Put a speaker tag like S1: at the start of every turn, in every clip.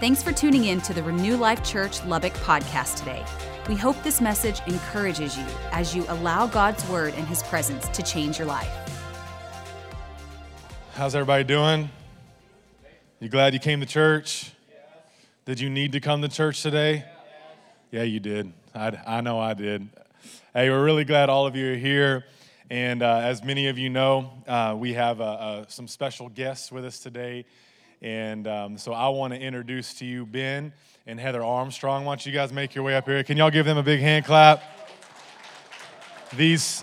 S1: Thanks for tuning in to the Renew Life Church Lubbock podcast today. We hope this message encourages you as you allow God's word and his presence to change your life.
S2: How's everybody doing? You glad you came to church? Did you need to come to church today? Yeah, you did. I, I know I did. Hey, we're really glad all of you are here. And uh, as many of you know, uh, we have uh, some special guests with us today. And um, so I want to introduce to you Ben and Heather Armstrong. Why don't you guys make your way up here? Can y'all give them a big hand clap? These,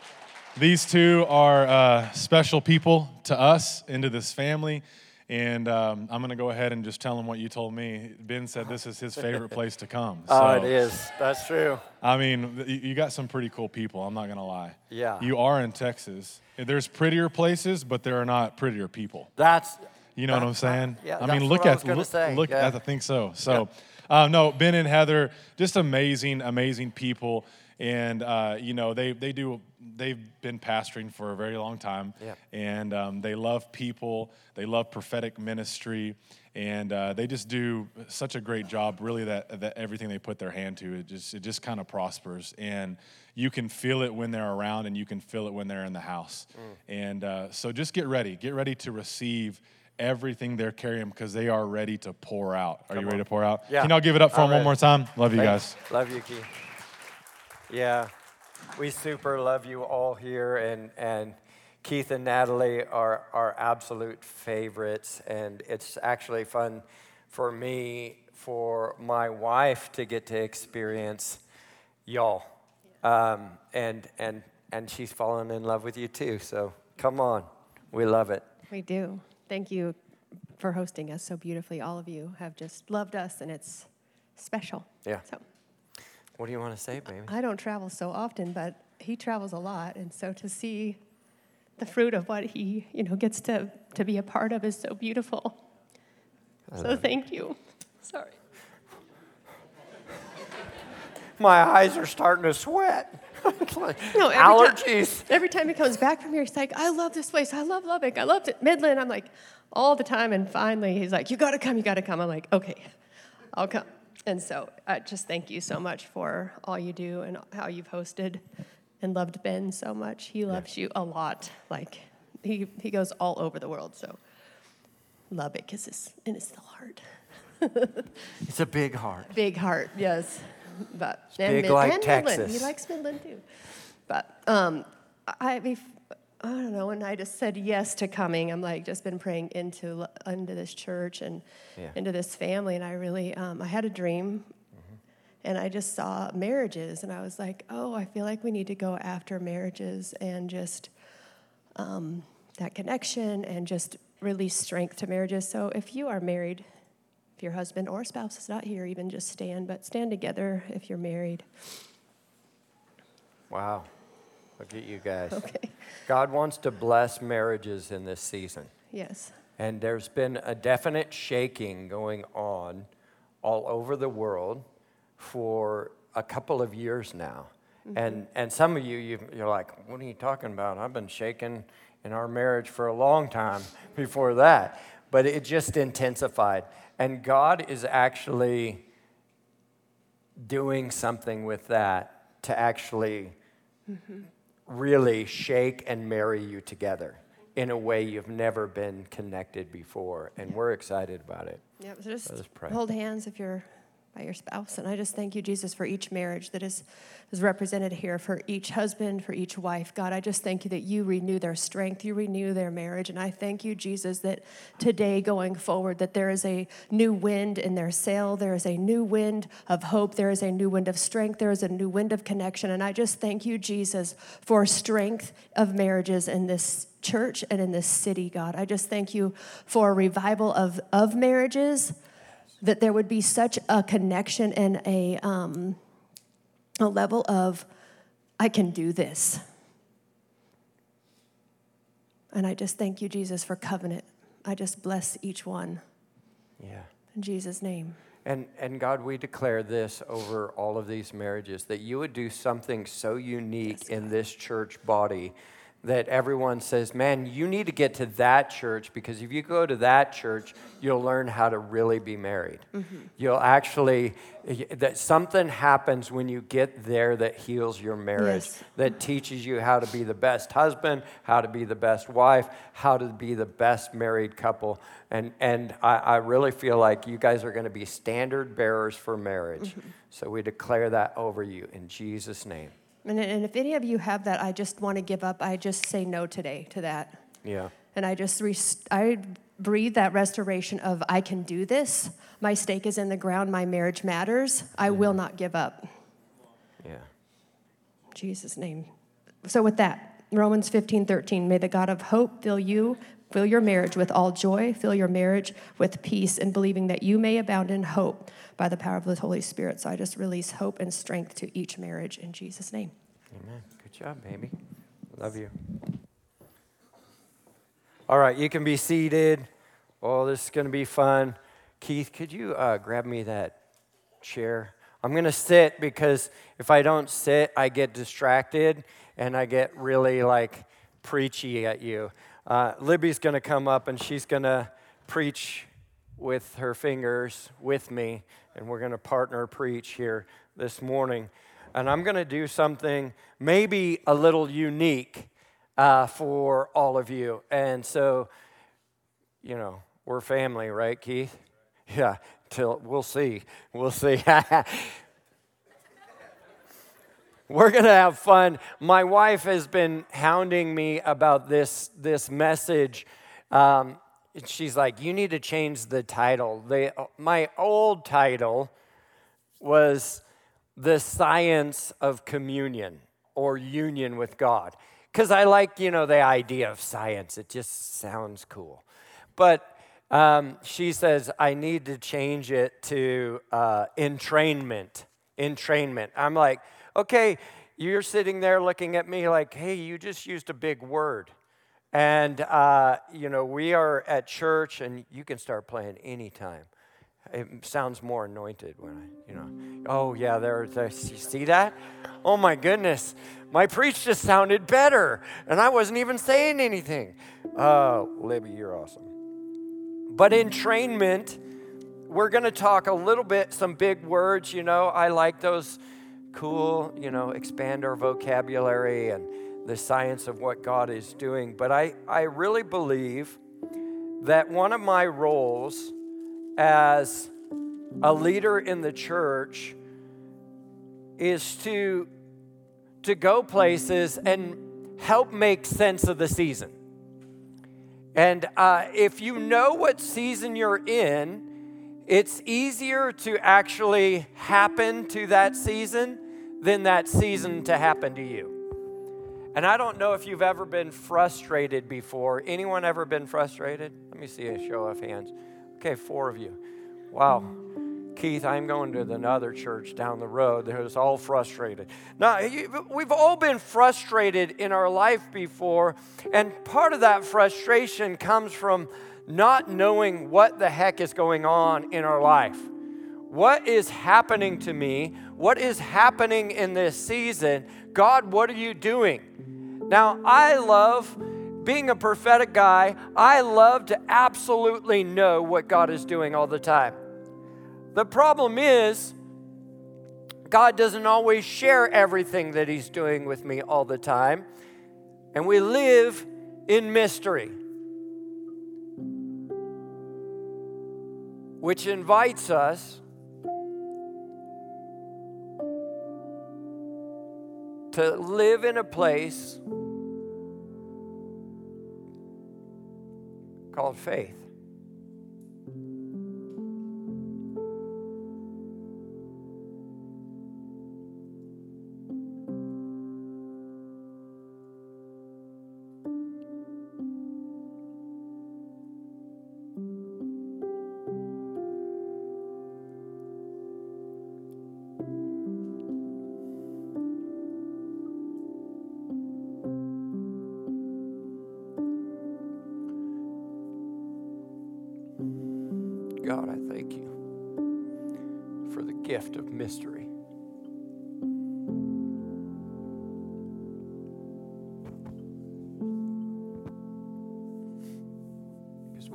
S2: these two are uh, special people to us, into this family. And um, I'm going to go ahead and just tell him what you told me. Ben said this is his favorite place to come.
S3: So, oh, it is. That's true.
S2: I mean, you got some pretty cool people. I'm not going to lie.
S3: Yeah.
S2: You are in Texas. There's prettier places, but there are not prettier people.
S3: That's
S2: you know what I'm saying?
S3: Yeah, I
S2: mean,
S3: look
S2: at
S3: look, say.
S2: look
S3: yeah.
S2: at I think so. So, uh, no, Ben and Heather, just amazing, amazing people, and uh, you know they they do they've been pastoring for a very long time,
S3: yeah.
S2: and um, they love people, they love prophetic ministry, and uh, they just do such a great job. Really, that that everything they put their hand to, it just it just kind of prospers and you can feel it when they're around and you can feel it when they're in the house. Mm. And uh, so just get ready. Get ready to receive everything they're carrying because they are ready to pour out. Are Come you ready on. to pour out?
S3: Yeah.
S2: Can y'all give it up for I'm them ready. one more time? Love you guys.
S3: Love you, Keith. Yeah, we super love you all here, and and Keith and Natalie are our absolute favorites, and it's actually fun for me for my wife to get to experience y'all, um, and and and she's fallen in love with you too. So come on, we love it.
S4: We do. Thank you for hosting us so beautifully. All of you have just loved us, and it's special.
S3: Yeah. So, what do you want to say, baby?
S4: I don't travel so often, but he travels a lot, and so to see the fruit of what he, you know, gets to to be a part of is so beautiful. so thank it. you. Sorry.
S3: My eyes are starting to sweat. Like
S4: no, every
S3: allergies.
S4: Time, every time he comes back from here, he's like, I love this place. I love Lubbock. I love Midland. I'm like, all the time. And finally, he's like, You got to come. You got to come. I'm like, Okay, I'll come. And so I just thank you so much for all you do and how you've hosted and loved Ben so much. He loves yeah. you a lot. Like, he, he goes all over the world. So Lubbock is his, in his heart.
S3: it's a big heart.
S4: Big heart, yes but
S3: it's and, big like
S4: and
S3: Texas.
S4: Midland. He likes Midland too. But um, I, I don't know. When I just said yes to coming, I'm like just been praying into into this church and yeah. into this family, and I really um, I had a dream, mm-hmm. and I just saw marriages, and I was like, oh, I feel like we need to go after marriages and just um, that connection and just release strength to marriages. So if you are married your husband or spouse is not here, even just stand, but stand together if you're married.
S3: Wow. Look at you guys.
S4: Okay.
S3: God wants to bless marriages in this season.
S4: Yes.
S3: And there's been a definite shaking going on all over the world for a couple of years now. Mm-hmm. And, and some of you, you, you're like, what are you talking about? I've been shaking in our marriage for a long time before that. But it just intensified. And God is actually doing something with that to actually mm-hmm. really shake and marry you together in a way you've never been connected before. And we're excited about it.
S4: Yeah, so just hold hands if you're by your spouse. And I just thank you, Jesus, for each marriage that is, is represented here, for each husband, for each wife. God, I just thank you that you renew their strength, you renew their marriage. And I thank you, Jesus, that today going forward, that there is a new wind in their sail, there is a new wind of hope, there is a new wind of strength, there is a new wind of connection. And I just thank you, Jesus, for strength of marriages in this church and in this city, God. I just thank you for a revival of, of marriages that there would be such a connection and a, um, a level of, I can do this. And I just thank you, Jesus, for covenant. I just bless each one.
S3: Yeah.
S4: In Jesus' name.
S3: And, and God, we declare this over all of these marriages that you would do something so unique yes, in this church body that everyone says, man, you need to get to that church because if you go to that church, you'll learn how to really be married. Mm-hmm. You'll actually, that something happens when you get there that heals your marriage, yes. that teaches you how to be the best husband, how to be the best wife, how to be the best married couple. And, and I, I really feel like you guys are going to be standard bearers for marriage. Mm-hmm. So we declare that over you in Jesus' name.
S4: And, and if any of you have that, I just want to give up. I just say no today to that.
S3: Yeah.
S4: And I just rest- I breathe that restoration of I can do this. My stake is in the ground. My marriage matters. I mm-hmm. will not give up.
S3: Yeah.
S4: Jesus' name. So with that, Romans 15, 13, may the God of hope fill you, fill your marriage with all joy, fill your marriage with peace, and believing that you may abound in hope by the power of the Holy Spirit. So I just release hope and strength to each marriage in Jesus' name.
S3: Amen. Good job, baby. Love you. All right, you can be seated. Oh, this is going to be fun. Keith, could you uh, grab me that chair? I'm going to sit because if I don't sit, I get distracted and I get really like preachy at you. Uh, Libby's going to come up and she's going to preach with her fingers with me and we're going to partner preach here this morning. And I'm going to do something maybe a little unique uh, for all of you. And so, you know, we're family, right, Keith? Yeah, till we'll see. We'll see. we're going to have fun. My wife has been hounding me about this, this message. Um, she's like, You need to change the title. My old title was The Science of Communion or Union with God. Because I like, you know, the idea of science, it just sounds cool. But um, she says, I need to change it to uh, entrainment. Entrainment. I'm like, okay, you're sitting there looking at me like, hey, you just used a big word. And, uh, you know, we are at church, and you can start playing anytime. It sounds more anointed when I, you know, oh, yeah, there, there, you see that? Oh, my goodness. My preach just sounded better, and I wasn't even saying anything. Oh, Libby, you're awesome. But entrainment, we're going to talk a little bit, some big words, you know. I like those cool, you know, expand our vocabulary and the science of what God is doing. But I, I really believe that one of my roles as a leader in the church is to, to go places and help make sense of the season. And uh, if you know what season you're in, it's easier to actually happen to that season than that season to happen to you. And I don't know if you've ever been frustrated before. Anyone ever been frustrated? Let me see a show of hands. Okay, four of you. Wow. Keith, I'm going to another church down the road that is all frustrated. Now, we've all been frustrated in our life before, and part of that frustration comes from not knowing what the heck is going on in our life. What is happening to me? What is happening in this season? God, what are you doing? Now, I love being a prophetic guy, I love to absolutely know what God is doing all the time. The problem is, God doesn't always share everything that He's doing with me all the time, and we live in mystery, which invites us to live in a place called faith.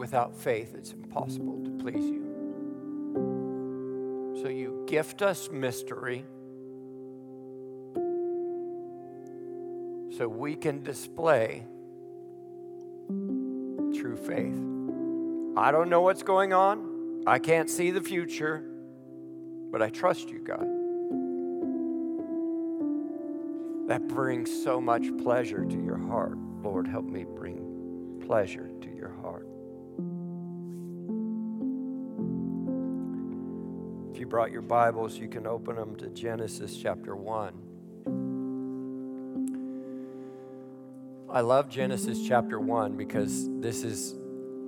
S3: Without faith, it's impossible to please you. So you gift us mystery so we can display true faith. I don't know what's going on, I can't see the future, but I trust you, God. That brings so much pleasure to your heart. Lord, help me bring pleasure to your heart. If you brought your Bibles, you can open them to Genesis chapter 1. I love Genesis chapter 1 because this is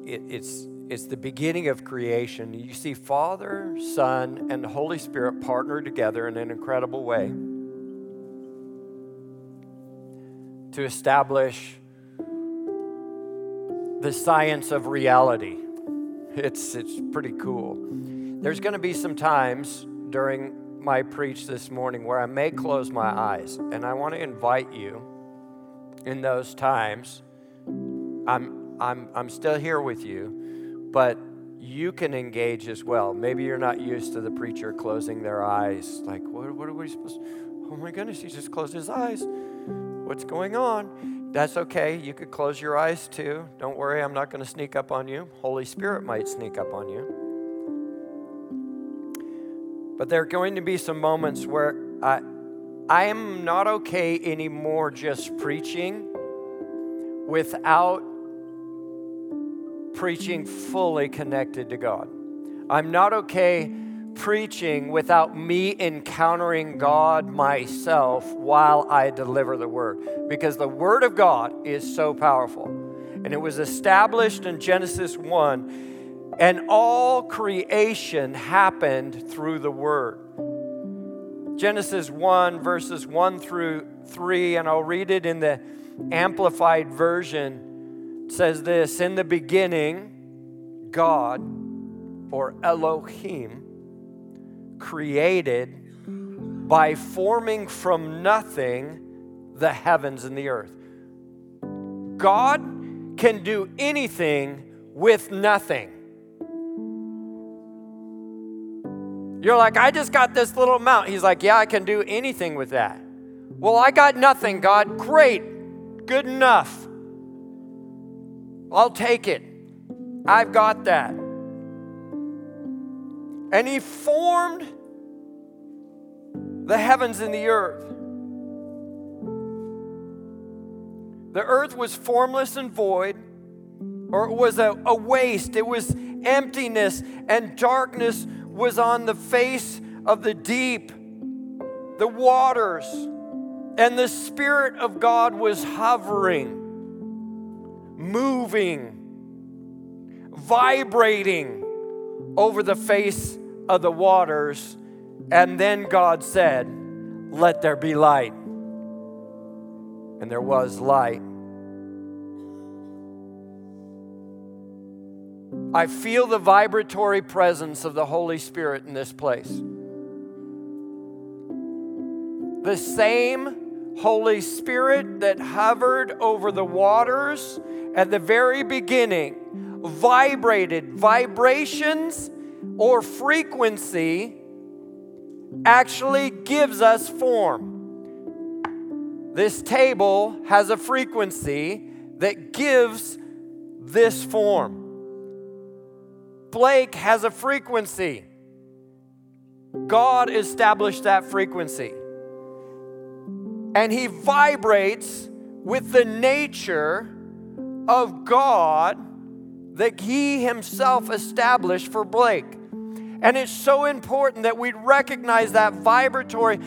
S3: it, it's it's the beginning of creation. You see Father, Son, and the Holy Spirit partner together in an incredible way to establish the science of reality. It's, it's pretty cool. There's going to be some times during my preach this morning where I may close my eyes, and I want to invite you in those times. I'm, I'm, I'm still here with you, but you can engage as well. Maybe you're not used to the preacher closing their eyes. Like, what, what are we supposed to? Oh my goodness, he just closed his eyes. What's going on? That's okay. You could close your eyes too. Don't worry, I'm not going to sneak up on you. Holy Spirit might sneak up on you. But there are going to be some moments where I, I am not okay anymore just preaching without preaching fully connected to God. I'm not okay preaching without me encountering God myself while I deliver the word because the word of God is so powerful. And it was established in Genesis 1, and all creation happened through the word. Genesis 1, verses 1 through 3, and I'll read it in the Amplified Version. Says this In the beginning, God, or Elohim, created by forming from nothing the heavens and the earth. God can do anything with nothing. You're like, I just got this little amount. He's like, Yeah, I can do anything with that. Well, I got nothing, God. Great. Good enough. I'll take it. I've got that. And He formed the heavens and the earth. The earth was formless and void, or it was a, a waste, it was emptiness, and darkness was on the face of the deep, the waters, and the Spirit of God was hovering, moving, vibrating over the face of the waters. And then God said, Let there be light. And there was light. I feel the vibratory presence of the Holy Spirit in this place. The same Holy Spirit that hovered over the waters at the very beginning vibrated. Vibrations or frequency actually gives us form. This table has a frequency that gives this form. Blake has a frequency. God established that frequency. And he vibrates with the nature of God that he himself established for Blake. And it's so important that we recognize that vibratory.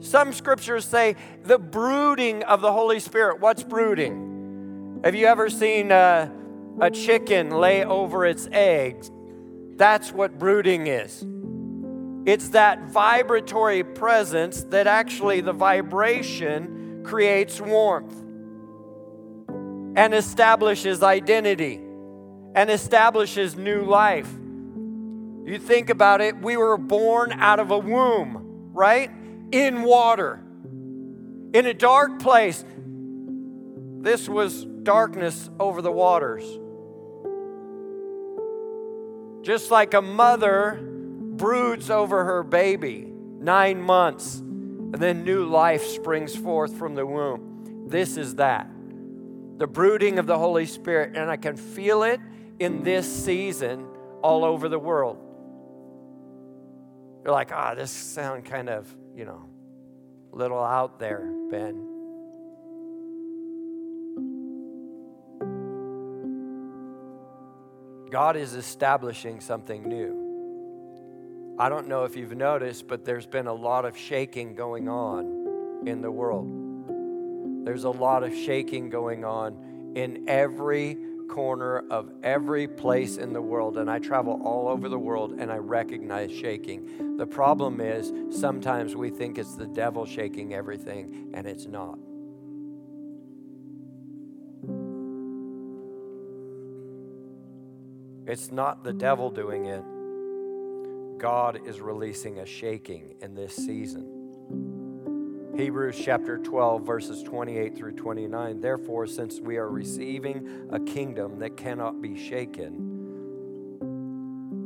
S3: Some scriptures say the brooding of the Holy Spirit. What's brooding? Have you ever seen a, a chicken lay over its eggs? That's what brooding is. It's that vibratory presence that actually the vibration creates warmth and establishes identity and establishes new life. You think about it, we were born out of a womb, right? In water, in a dark place. This was darkness over the waters. Just like a mother broods over her baby nine months, and then new life springs forth from the womb. This is that. The brooding of the Holy Spirit, and I can feel it in this season all over the world. You're like, ah, oh, this sound kind of, you know, little out there, Ben. God is establishing something new. I don't know if you've noticed, but there's been a lot of shaking going on in the world. There's a lot of shaking going on in every corner of every place in the world. And I travel all over the world and I recognize shaking. The problem is sometimes we think it's the devil shaking everything, and it's not. It's not the devil doing it. God is releasing a shaking in this season. Hebrews chapter 12, verses 28 through 29. Therefore, since we are receiving a kingdom that cannot be shaken,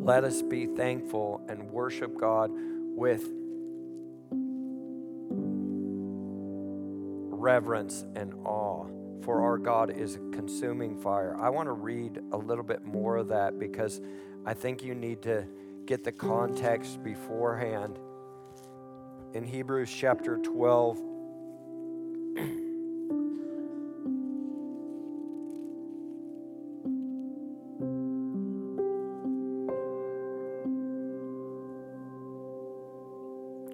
S3: let us be thankful and worship God with reverence and awe for our God is a consuming fire. I want to read a little bit more of that because I think you need to get the context beforehand. In Hebrews chapter 12,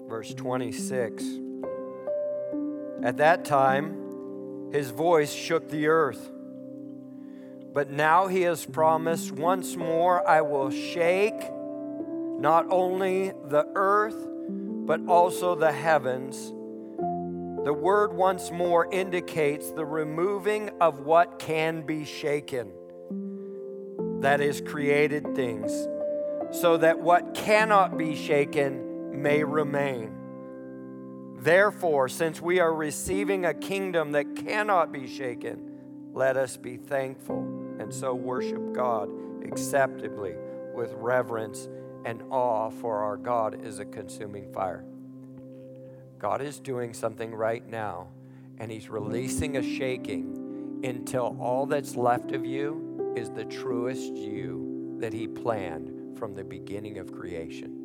S3: verse 26. At that time, his voice shook the earth. But now he has promised, once more I will shake not only the earth, but also the heavens. The word once more indicates the removing of what can be shaken, that is, created things, so that what cannot be shaken may remain. Therefore, since we are receiving a kingdom that cannot be shaken, let us be thankful and so worship God acceptably with reverence and awe, for our God is a consuming fire. God is doing something right now, and He's releasing a shaking until all that's left of you is the truest you that He planned from the beginning of creation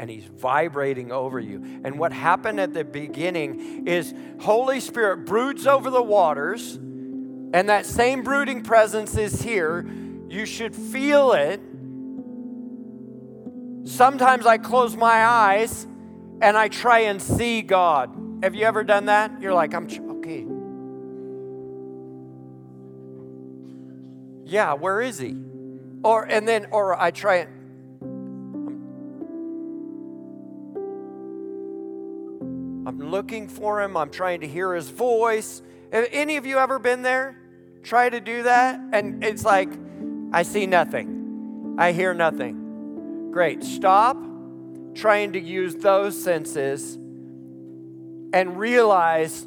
S3: and he's vibrating over you. And what happened at the beginning is Holy Spirit broods over the waters, and that same brooding presence is here. You should feel it. Sometimes I close my eyes and I try and see God. Have you ever done that? You're like, I'm okay. Yeah, where is he? Or and then or I try it Looking for him. I'm trying to hear his voice. Have any of you ever been there? Try to do that, and it's like, I see nothing. I hear nothing. Great. Stop trying to use those senses and realize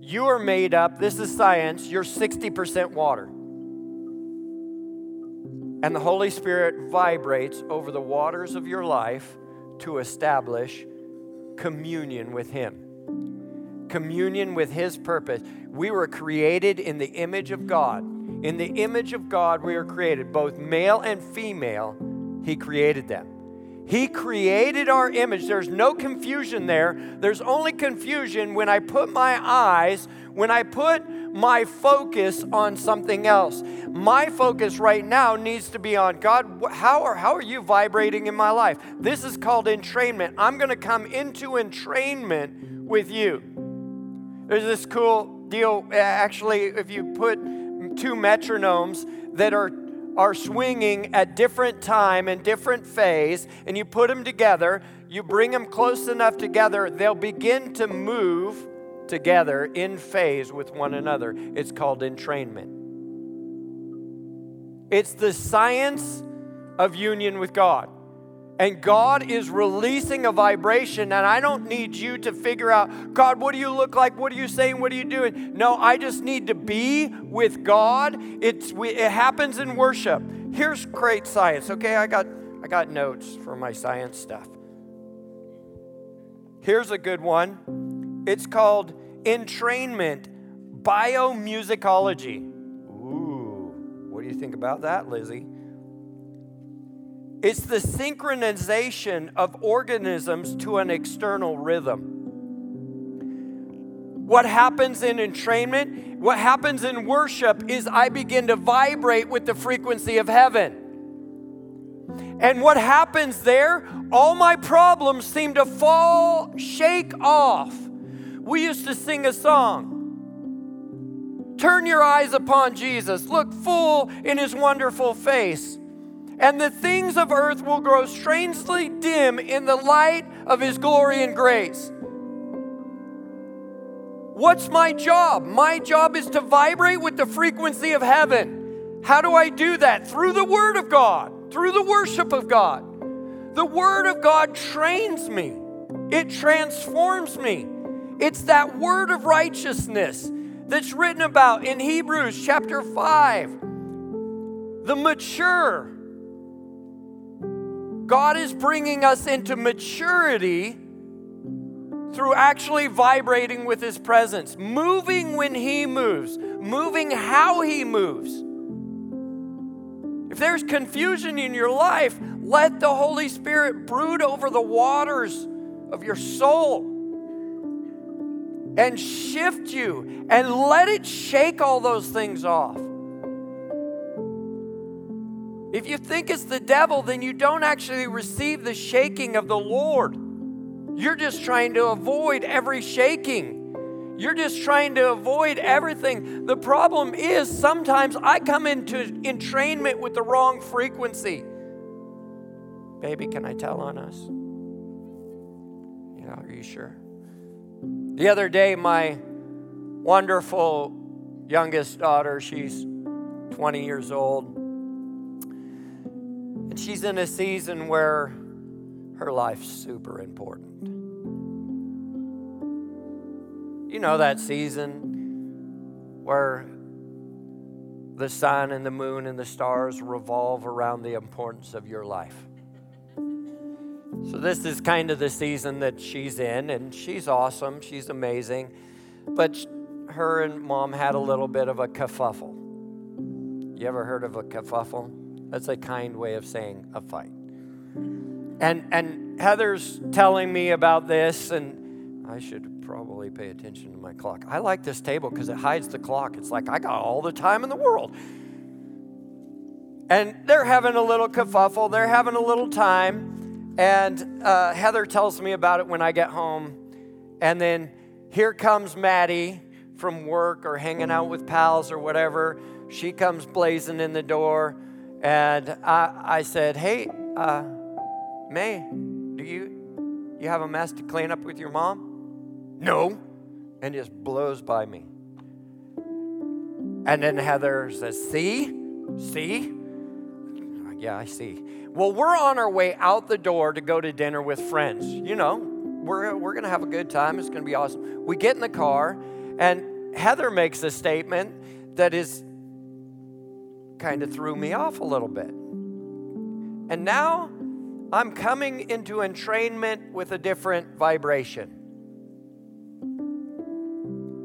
S3: you are made up, this is science, you're 60% water. And the Holy Spirit vibrates over the waters of your life to establish communion with Him. Communion with His purpose. We were created in the image of God. In the image of God, we were created, both male and female. He created them. He created our image. There's no confusion there. There's only confusion when I put my eyes, when I put my focus on something else. My focus right now needs to be on God, how are, how are you vibrating in my life? This is called entrainment. I'm going to come into entrainment with you. There's this cool deal, uh, actually, if you put two metronomes that are are swinging at different time and different phase and you put them together you bring them close enough together they'll begin to move together in phase with one another. It's called entrainment. It's the science of union with god and God is releasing a vibration, and I don't need you to figure out, God, what do you look like? What are you saying? What are you doing? No, I just need to be with God. It's, it happens in worship. Here's great science, okay? I got I got notes for my science stuff. Here's a good one. It's called entrainment biomusicology. Ooh, what do you think about that, Lizzie? It's the synchronization of organisms to an external rhythm. What happens in entrainment, what happens in worship is I begin to vibrate with the frequency of heaven. And what happens there, all my problems seem to fall, shake off. We used to sing a song Turn your eyes upon Jesus, look full in his wonderful face and the things of earth will grow strangely dim in the light of His glory and grace. What's my job? My job is to vibrate with the frequency of heaven. How do I do that? Through the Word of God, through the worship of God. The Word of God trains me, it transforms me. It's that word of righteousness that's written about in Hebrews chapter 5. The mature God is bringing us into maturity through actually vibrating with His presence, moving when He moves, moving how He moves. If there's confusion in your life, let the Holy Spirit brood over the waters of your soul and shift you and let it shake all those things off. If you think it's the devil, then you don't actually receive the shaking of the Lord. You're just trying to avoid every shaking. You're just trying to avoid everything. The problem is sometimes I come into entrainment with the wrong frequency. Baby, can I tell on us? Yeah, are you sure? The other day, my wonderful youngest daughter, she's 20 years old, and she's in a season where her life's super important. You know that season where the sun and the moon and the stars revolve around the importance of your life. So, this is kind of the season that she's in, and she's awesome. She's amazing. But her and mom had a little bit of a kerfuffle. You ever heard of a kerfuffle? That's a kind way of saying a fight. And, and Heather's telling me about this, and I should probably pay attention to my clock. I like this table because it hides the clock. It's like I got all the time in the world. And they're having a little kerfuffle, they're having a little time. And uh, Heather tells me about it when I get home. And then here comes Maddie from work or hanging out with pals or whatever. She comes blazing in the door and I, I said, Hey, uh, May, do you, you have a mess to clean up with your mom? No. And just blows by me. And then Heather says, See? See? Yeah, I see. Well, we're on our way out the door to go to dinner with friends. You know, we're, we're going to have a good time. It's going to be awesome. We get in the car, and Heather makes a statement that is kind of threw me off a little bit. And now I'm coming into entrainment with a different vibration.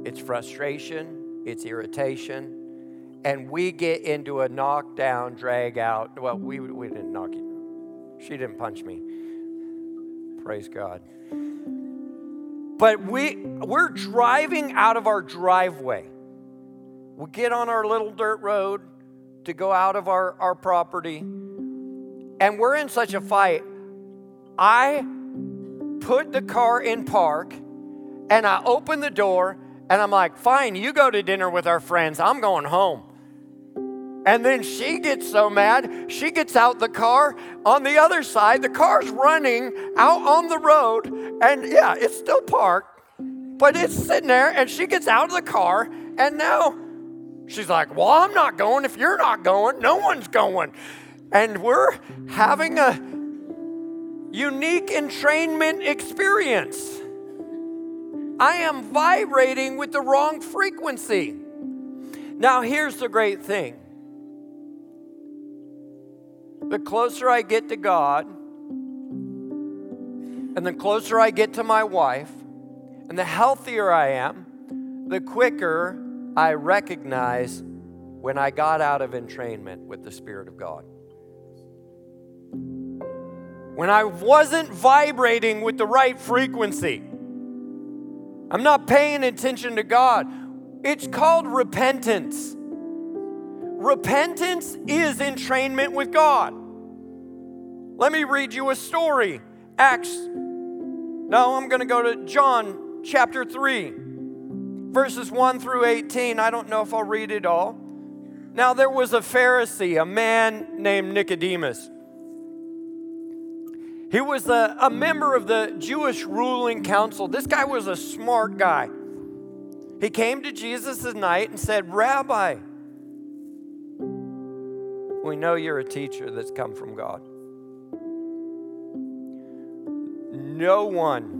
S3: It's frustration, it's irritation, and we get into a knockdown, drag out. Well, we, we didn't knock you. She didn't punch me. Praise God. But we, we're driving out of our driveway. We get on our little dirt road to go out of our, our property. And we're in such a fight. I put the car in park and I open the door and I'm like, fine, you go to dinner with our friends. I'm going home. And then she gets so mad, she gets out the car. On the other side, the car's running out on the road. And yeah, it's still parked, but it's sitting there. And she gets out of the car. And now She's like, Well, I'm not going. If you're not going, no one's going. And we're having a unique entrainment experience. I am vibrating with the wrong frequency. Now, here's the great thing the closer I get to God, and the closer I get to my wife, and the healthier I am, the quicker I recognize when I got out of entrainment with the Spirit of God. When I wasn't vibrating with the right frequency. I'm not paying attention to God. It's called repentance. Repentance is entrainment with God. Let me read you a story. Acts. No, I'm going to go to John chapter 3, verses 1 through 18. I don't know if I'll read it all. Now, there was a Pharisee, a man named Nicodemus. He was a, a member of the Jewish ruling council. This guy was a smart guy. He came to Jesus at night and said, Rabbi, we know you're a teacher that's come from God. No one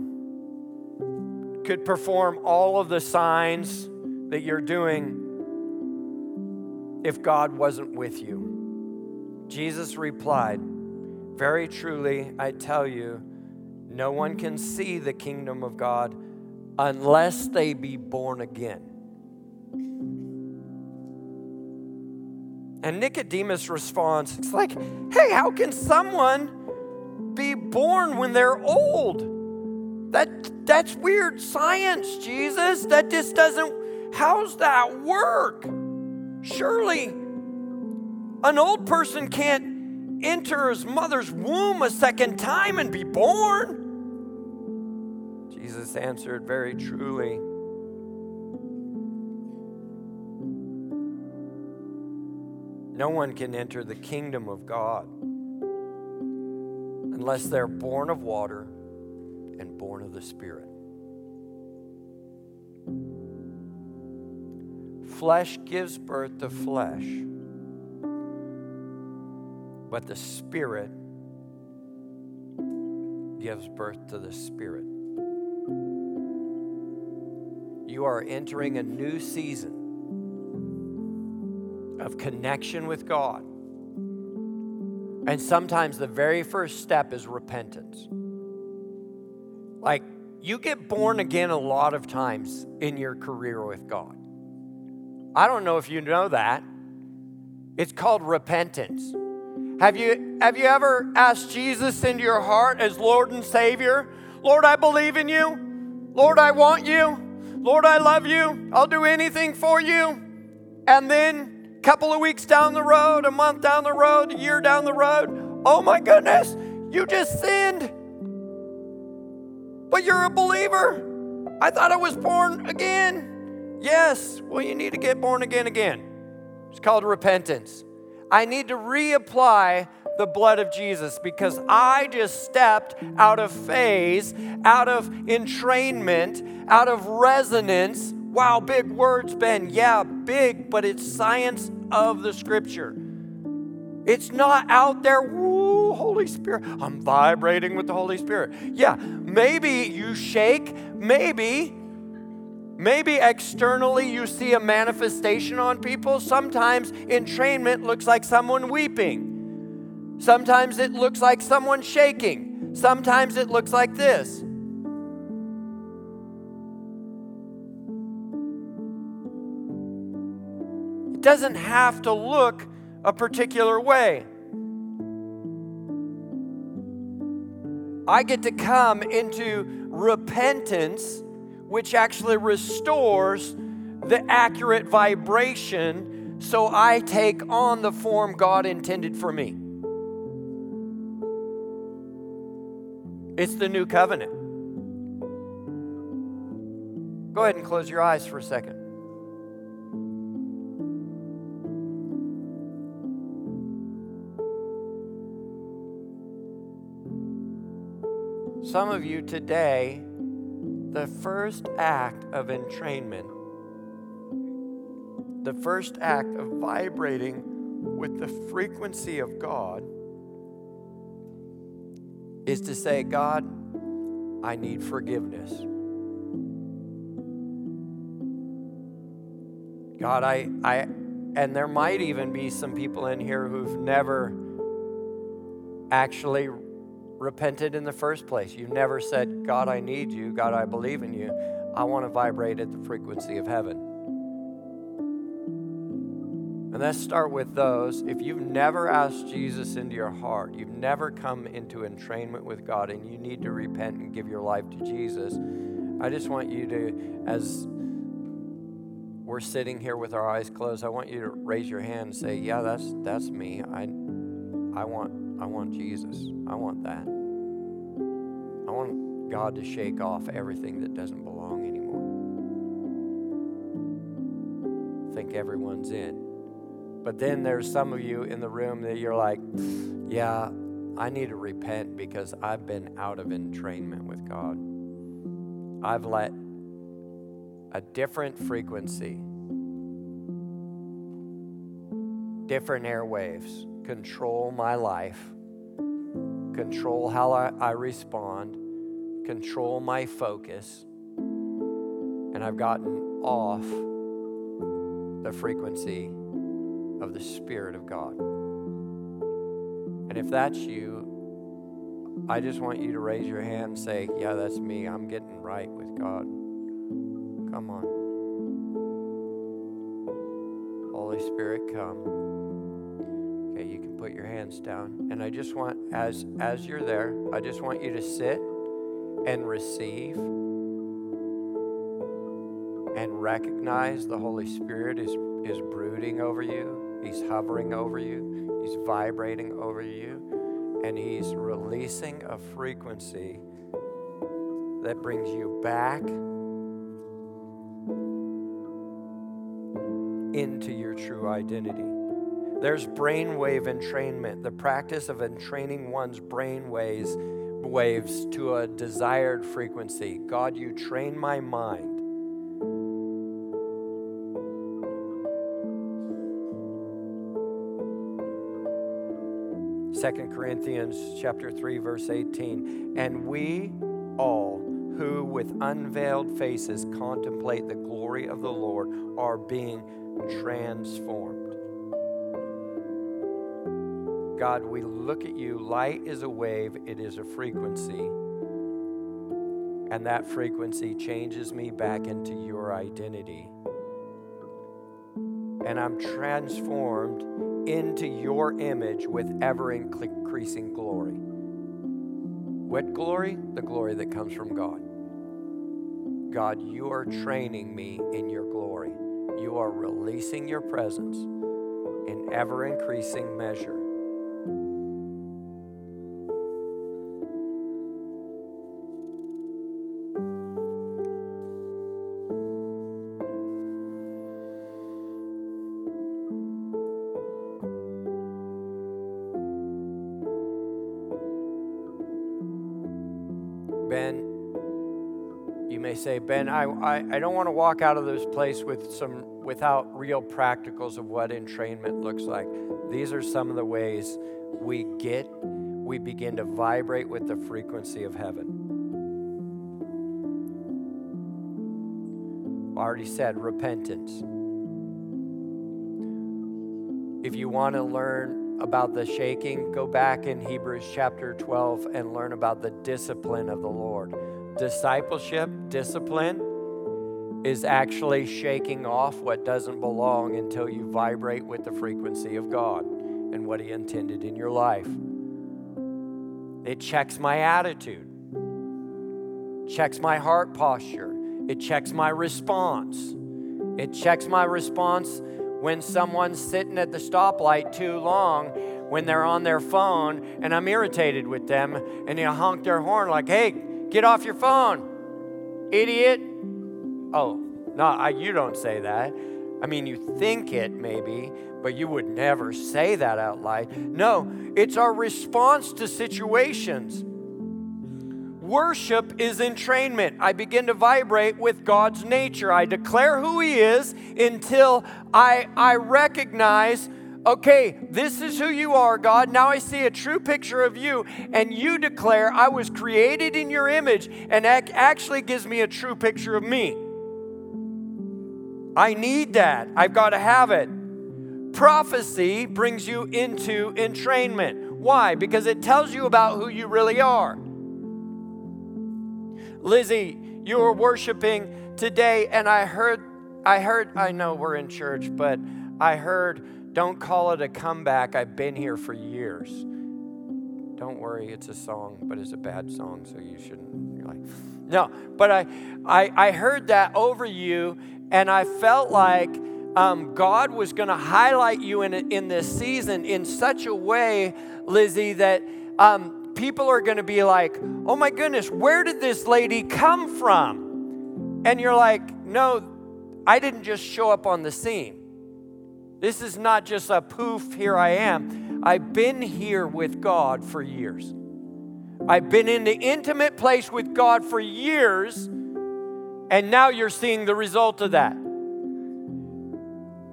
S3: could perform all of the signs that you're doing if God wasn't with you. Jesus replied, Very truly, I tell you, no one can see the kingdom of God unless they be born again. And Nicodemus responds, It's like, hey, how can someone be born when they're old? That, that's weird science, Jesus. That just doesn't, how's that work? Surely an old person can't enter his mother's womb a second time and be born. Jesus answered very truly. No one can enter the kingdom of God unless they're born of water and born of the Spirit. Flesh gives birth to flesh, but the Spirit gives birth to the Spirit. You are entering a new season of connection with God. And sometimes the very first step is repentance. Like, you get born again a lot of times in your career with God. I don't know if you know that. It's called repentance. Have you, have you ever asked Jesus into your heart as Lord and Savior? Lord, I believe in you. Lord, I want you. Lord, I love you. I'll do anything for you. And then a couple of weeks down the road, a month down the road, a year down the road, oh my goodness, you just sinned. But you're a believer. I thought I was born again. Yes, well, you need to get born again again. It's called repentance. I need to reapply the blood of Jesus because I just stepped out of phase, out of entrainment, out of resonance Wow, big words, Ben. Yeah, big, but it's science of the scripture. It's not out there, Holy Spirit. I'm vibrating with the Holy Spirit. Yeah, maybe you shake, maybe. Maybe externally you see a manifestation on people. Sometimes entrainment looks like someone weeping. Sometimes it looks like someone shaking. Sometimes it looks like this. It doesn't have to look a particular way. I get to come into repentance, which actually restores the accurate vibration so I take on the form God intended for me. It's the new covenant. Go ahead and close your eyes for a second. Some of you today, the first act of entrainment, the first act of vibrating with the frequency of God, is to say, God, I need forgiveness. God, I, I, and there might even be some people in here who've never actually repented in the first place. You never said, God, I need you. God, I believe in you. I want to vibrate at the frequency of heaven. And let's start with those. If you've never asked Jesus into your heart, you've never come into entrainment with God, and you need to repent and give your life to Jesus, I just want you to, as we're sitting here with our eyes closed, I want you to raise your hand and say, "Yeah, that's that's me. I, I want I want Jesus. I want that. I want God to shake off everything that doesn't belong anymore. I think everyone's in. But then there's some of you in the room that you're like, yeah, I need to repent because I've been out of entrainment with God. I've let a different frequency, different airwaves control my life, control how I, I respond, control my focus, and I've gotten off the frequency of the Spirit of God. And if that's you, I just want you to raise your hand and say, Yeah, that's me. I'm getting right with God. Come on. Holy Spirit, come. Put your hands down. And I just want, as, as you're there, I just want you to sit and receive and recognize the Holy Spirit is, is brooding over you, He's hovering over you, He's vibrating over you, and He's releasing a frequency that brings you back into your true identity. There's brainwave entrainment, the practice of entraining one's brain waves, waves to a desired frequency. God, you train my mind. Second Corinthians chapter 3 verse 18 and we all who with unveiled faces contemplate the glory of the Lord are being transformed God, we look at you. Light is a wave, it is a frequency. And that frequency changes me back into your identity. And I'm transformed into your image with ever increasing glory. What glory? The glory that comes from God. God, you are training me in your glory. You are releasing your presence in ever increasing measure. Say, Ben, I, I, I don't want to walk out of this place with some without real practicals of what entrainment looks like. These are some of the ways we get, we begin to vibrate with the frequency of heaven. I already said repentance. If you want to learn about the shaking, go back in Hebrews chapter 12 and learn about the discipline of the Lord discipleship, discipline, is actually shaking off what doesn't belong until you vibrate with the frequency of God and what He intended in your life. It checks my attitude, checks my heart posture, it checks my response. It checks my response when someone's sitting at the stoplight too long when they're on their phone and I'm irritated with them and you honk their horn like, hey, Get off your phone, idiot. Oh, no, I, you don't say that. I mean, you think it maybe, but you would never say that out loud. No, it's our response to situations. Worship is entrainment. I begin to vibrate with God's nature. I declare who He is until I, I recognize okay, this is who you are, God. Now I see a true picture of you, and you declare, I was created in your image, and that actually gives me a true picture of me. I need that. I've got to have it. Prophecy brings you into entrainment. Why? Because it tells you about who you really are. Lizzie, you were worshiping today, and I heard, I heard, I know we're in church, but I heard, don't call it a comeback. I've been here for years. Don't worry, it's a song, but it's a bad song, so you shouldn't. You're like, no. But I, I, I heard that over you, and I felt like um, God was going to highlight you in, in this season in such a way, Lizzie, that um, people are going to be like, oh my goodness, where did this lady come from? And you're like, no, I didn't just show up on the scene. This is not just a poof, here I am. I've been here with God for years. I've been in the intimate place with God for years, and now you're seeing the result of that.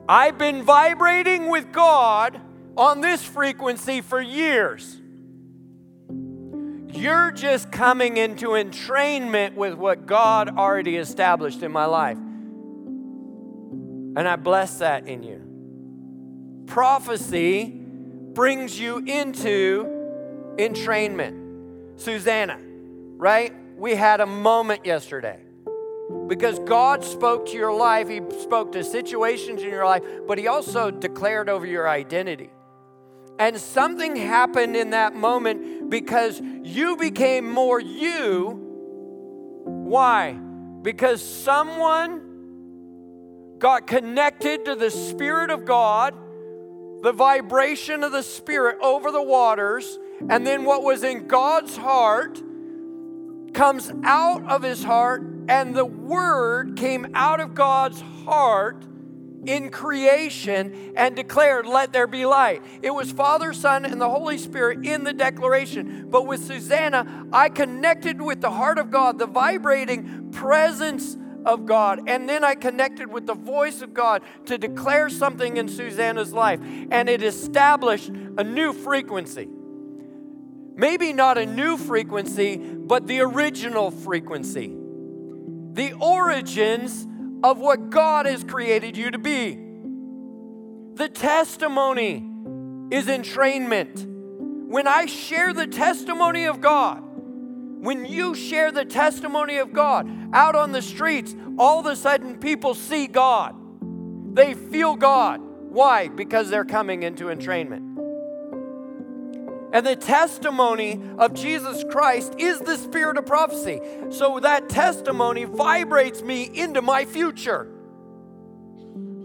S3: I've been vibrating with God on this frequency for years. You're just coming into entrainment with what God already established in my life. And I bless that in you. Prophecy brings you into entrainment. Susanna, right? We had a moment yesterday because God spoke to your life. He spoke to situations in your life, but He also declared over your identity. And something happened in that moment because you became more you. Why? Because someone got connected to the Spirit of God, the vibration of the Spirit over the waters, and then what was in God's heart comes out of his heart, and the Word came out of God's heart in creation and declared, Let there be light. It was Father, Son, and the Holy Spirit in the declaration. But with Susanna, I connected with the heart of God, the vibrating presence of God. And then I connected with the voice of God to declare something in Susanna's life. And it established a new frequency. Maybe not a new frequency, but the original frequency. The origins of what God has created you to be. The testimony is entrainment. When I share the testimony of God, when you share the testimony of God out on the streets, all of a sudden people see God. They feel God. Why? Because they're coming into entrainment. And the testimony of Jesus Christ is the spirit of prophecy. So that testimony vibrates me into my future.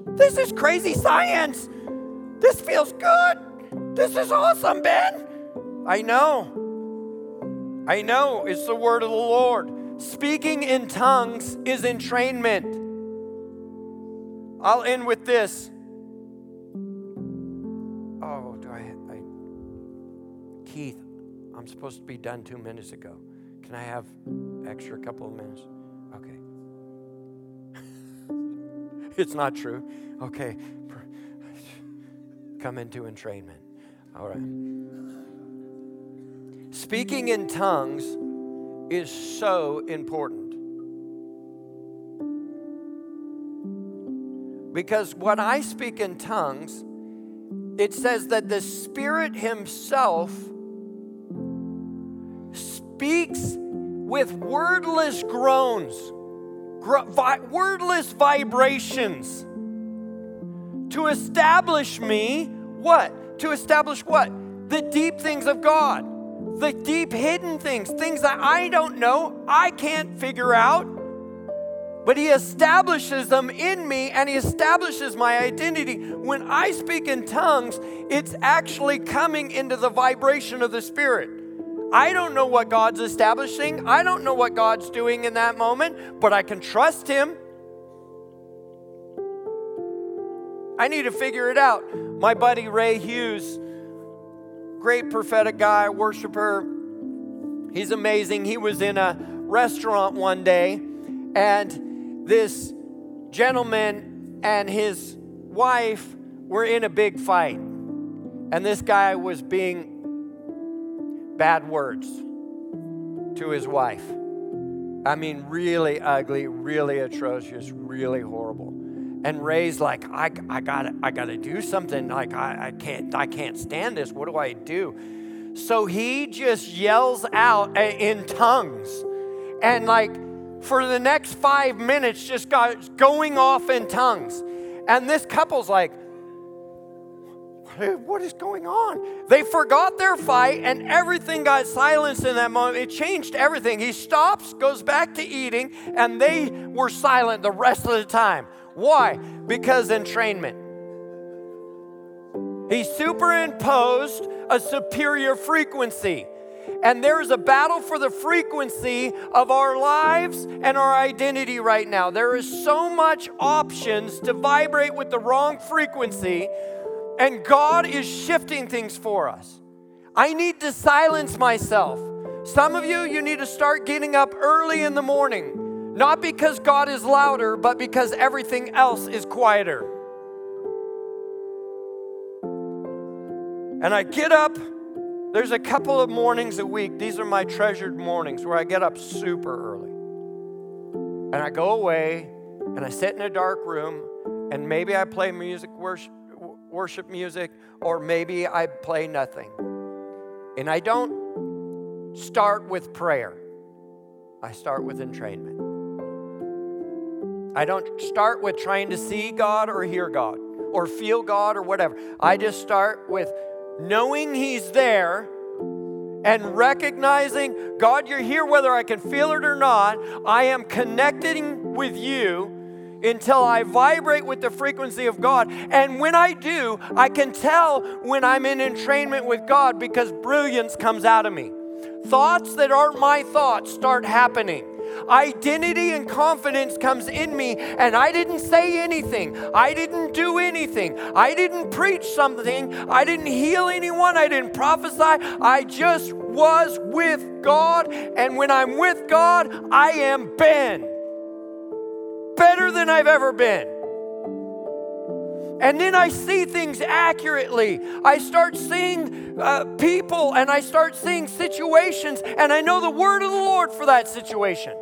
S3: This is crazy science. This feels good. This is awesome, Ben. I know. I know. It's the word of the Lord. Speaking in tongues is entrainment. I'll end with this. Oh, do I, I Keith, I'm supposed to be done two minutes ago. Can I have extra couple of minutes? Okay. it's not true. Okay. Come into entrainment. All right. Speaking in tongues is so important. Because when I speak in tongues, it says that the Spirit Himself speaks with wordless groans, wordless vibrations to establish me what? To establish what? The deep things of God, the deep hidden things, things that I don't know, I can't figure out. But he establishes them in me and he establishes my identity. When I speak in tongues, it's actually coming into the vibration of the Spirit. I don't know what God's establishing. I don't know what God's doing in that moment, but I can trust Him. I need to figure it out. My buddy Ray Hughes, great prophetic guy, worshiper, he's amazing. He was in a restaurant one day, and this gentleman and his wife were in a big fight. And this guy was being bad words to his wife. I mean, really ugly, really atrocious, really horrible. And Ray's like, I, I gotta, I gotta do something. Like, I, I can't, I can't stand this. What do I do? So he just yells out in tongues. And like for the next five minutes, just got going off in tongues. And this couple's like, what is going on? They forgot their fight and everything got silenced in that moment. It changed everything. He stops, goes back to eating, and they were silent the rest of the time. Why? Because entrainment. He superimposed a superior frequency. And there is a battle for the frequency of our lives and our identity right now. There is so much options to vibrate with the wrong frequency, and God is shifting things for us. I need to silence myself. Some of you, you need to start getting up early in the morning, not because God is louder, but because everything else is quieter. And I get up, there's a couple of mornings a week. These are my treasured mornings where I get up super early. And I go away and I sit in a dark room and maybe I play music, worship, worship music, or maybe I play nothing. And I don't start with prayer, I start with entrainment. I don't start with trying to see God or hear God or feel God or whatever. I just start with knowing He's there and recognizing, God, you're here whether I can feel it or not. I am connecting with you until I vibrate with the frequency of God. And when I do, I can tell when I'm in entrainment with God because brilliance comes out of me. Thoughts that aren't my thoughts start happening. Identity and confidence comes in me, and I didn't say anything. I didn't do anything. I didn't preach something. I didn't heal anyone. I didn't prophesy. I just was with God, and when I'm with God, I am Ben. Better than I've ever been. And then I see things accurately. I start seeing uh, people and I start seeing situations, and I know the word of the Lord for that situation.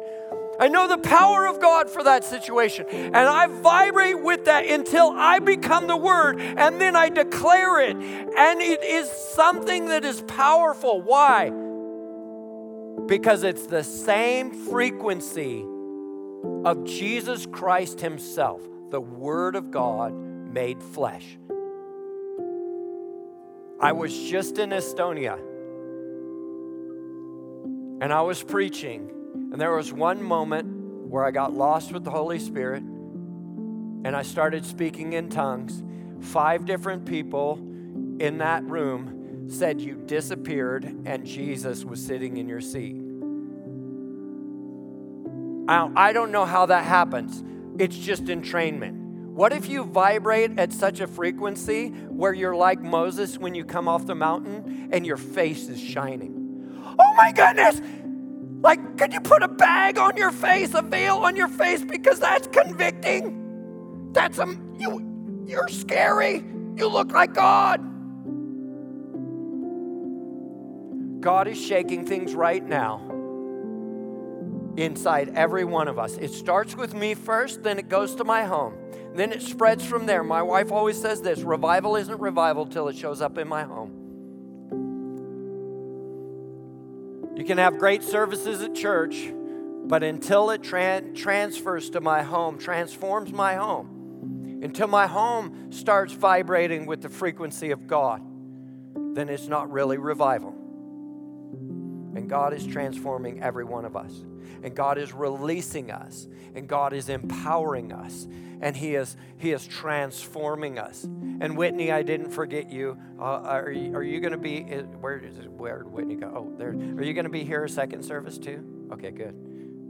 S3: I know the power of God for that situation. And I vibrate with that until I become the Word, and then I declare it. And it is something that is powerful. Why? Because it's the same frequency of Jesus Christ Himself, the Word of God made flesh. I was just in Estonia and I was preaching, and there was one moment where I got lost with the Holy Spirit and I started speaking in tongues. Five different people in that room said you disappeared and Jesus was sitting in your seat. I don't know how that happens. It's just entrainment. What if you vibrate at such a frequency where you're like Moses when you come off the mountain and your face is shining? Oh my goodness! Like, could you put a bag on your face, a veil on your face, because that's convicting? That's a you. You're scary. You look like God. God is shaking things right now inside every one of us. It starts with me first, then it goes to my home. Then it spreads from there. My wife always says this revival isn't revival till it shows up in my home. You can have great services at church, but until it tra- transfers to my home, transforms my home, until my home starts vibrating with the frequency of God, then it's not really revival. And God is transforming every one of us. And God is releasing us. And God is empowering us. And he is he is transforming us. And whitney i didn't forget you. Uh, are you, are you going to be where is where did whitney go? Oh there. Are you going to be here a second service too? Okay good.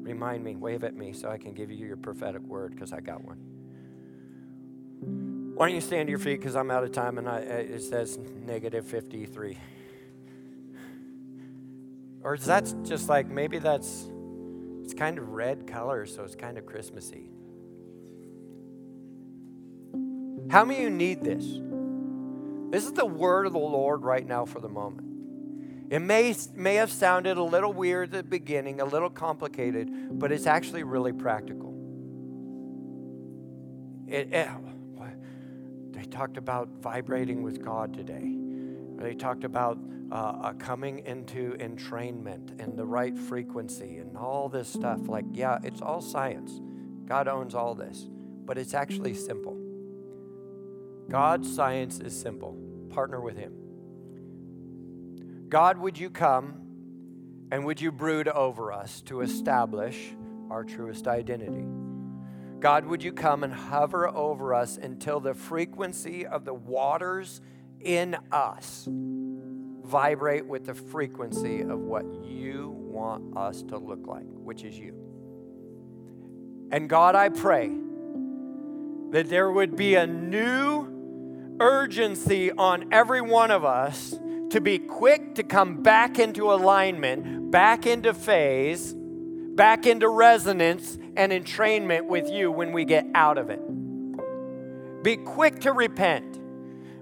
S3: Remind me wave at me so i can give you your prophetic word because i got one. Why don't you stand to your feet because i'm out of time and I, it says negative 53 or is that just like maybe that's it's kind of red color so it's kind of christmassy How many of you need this? This is the word of the Lord right now for the moment. It may, may have sounded a little weird at the beginning, a little complicated, but it's actually really practical. It, it, they talked about vibrating with God today. They talked about uh, uh, coming into entrainment and the right frequency and all this stuff. Like, yeah, it's all science. God owns all this, but it's actually simple. God's science is simple. Partner with Him. God, would you come and would you brood over us to establish our truest identity? God, would you come and hover over us until the frequency of the waters in us vibrate with the frequency of what you want us to look like, which is you. And God, I pray that there would be a new urgency on every one of us to be quick to come back into alignment, back into phase, back into resonance and entrainment with you when we get out of it. Be quick to repent.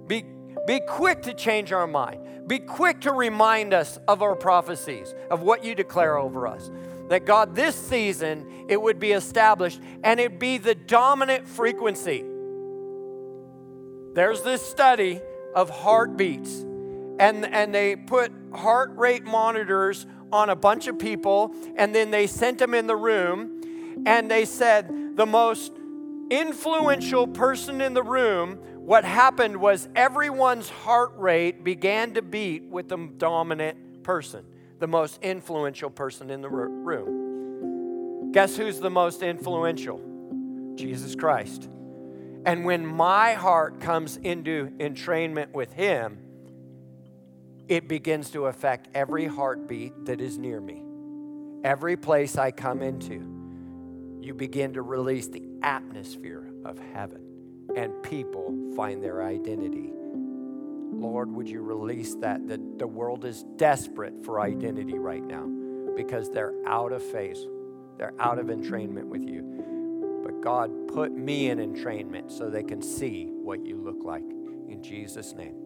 S3: Be, be quick to change our mind. Be quick to remind us of our prophecies, of what you declare over us. That God, this season, it would be established and it be the dominant frequency. There's this study of heartbeats, and, and they put heart rate monitors on a bunch of people, and then they sent them in the room, and they said the most influential person in the room what happened was everyone's heart rate began to beat with the dominant person, the most influential person in the room. Guess who's the most influential? Jesus Christ. And when my heart comes into entrainment with Him, it begins to affect every heartbeat that is near me. Every place I come into, you begin to release the atmosphere of heaven and people find their identity. Lord, would you release that? The, the world is desperate for identity right now because they're out of phase, they're out of entrainment with you. But God, put me in entrainment so they can see what you look like. In Jesus' name.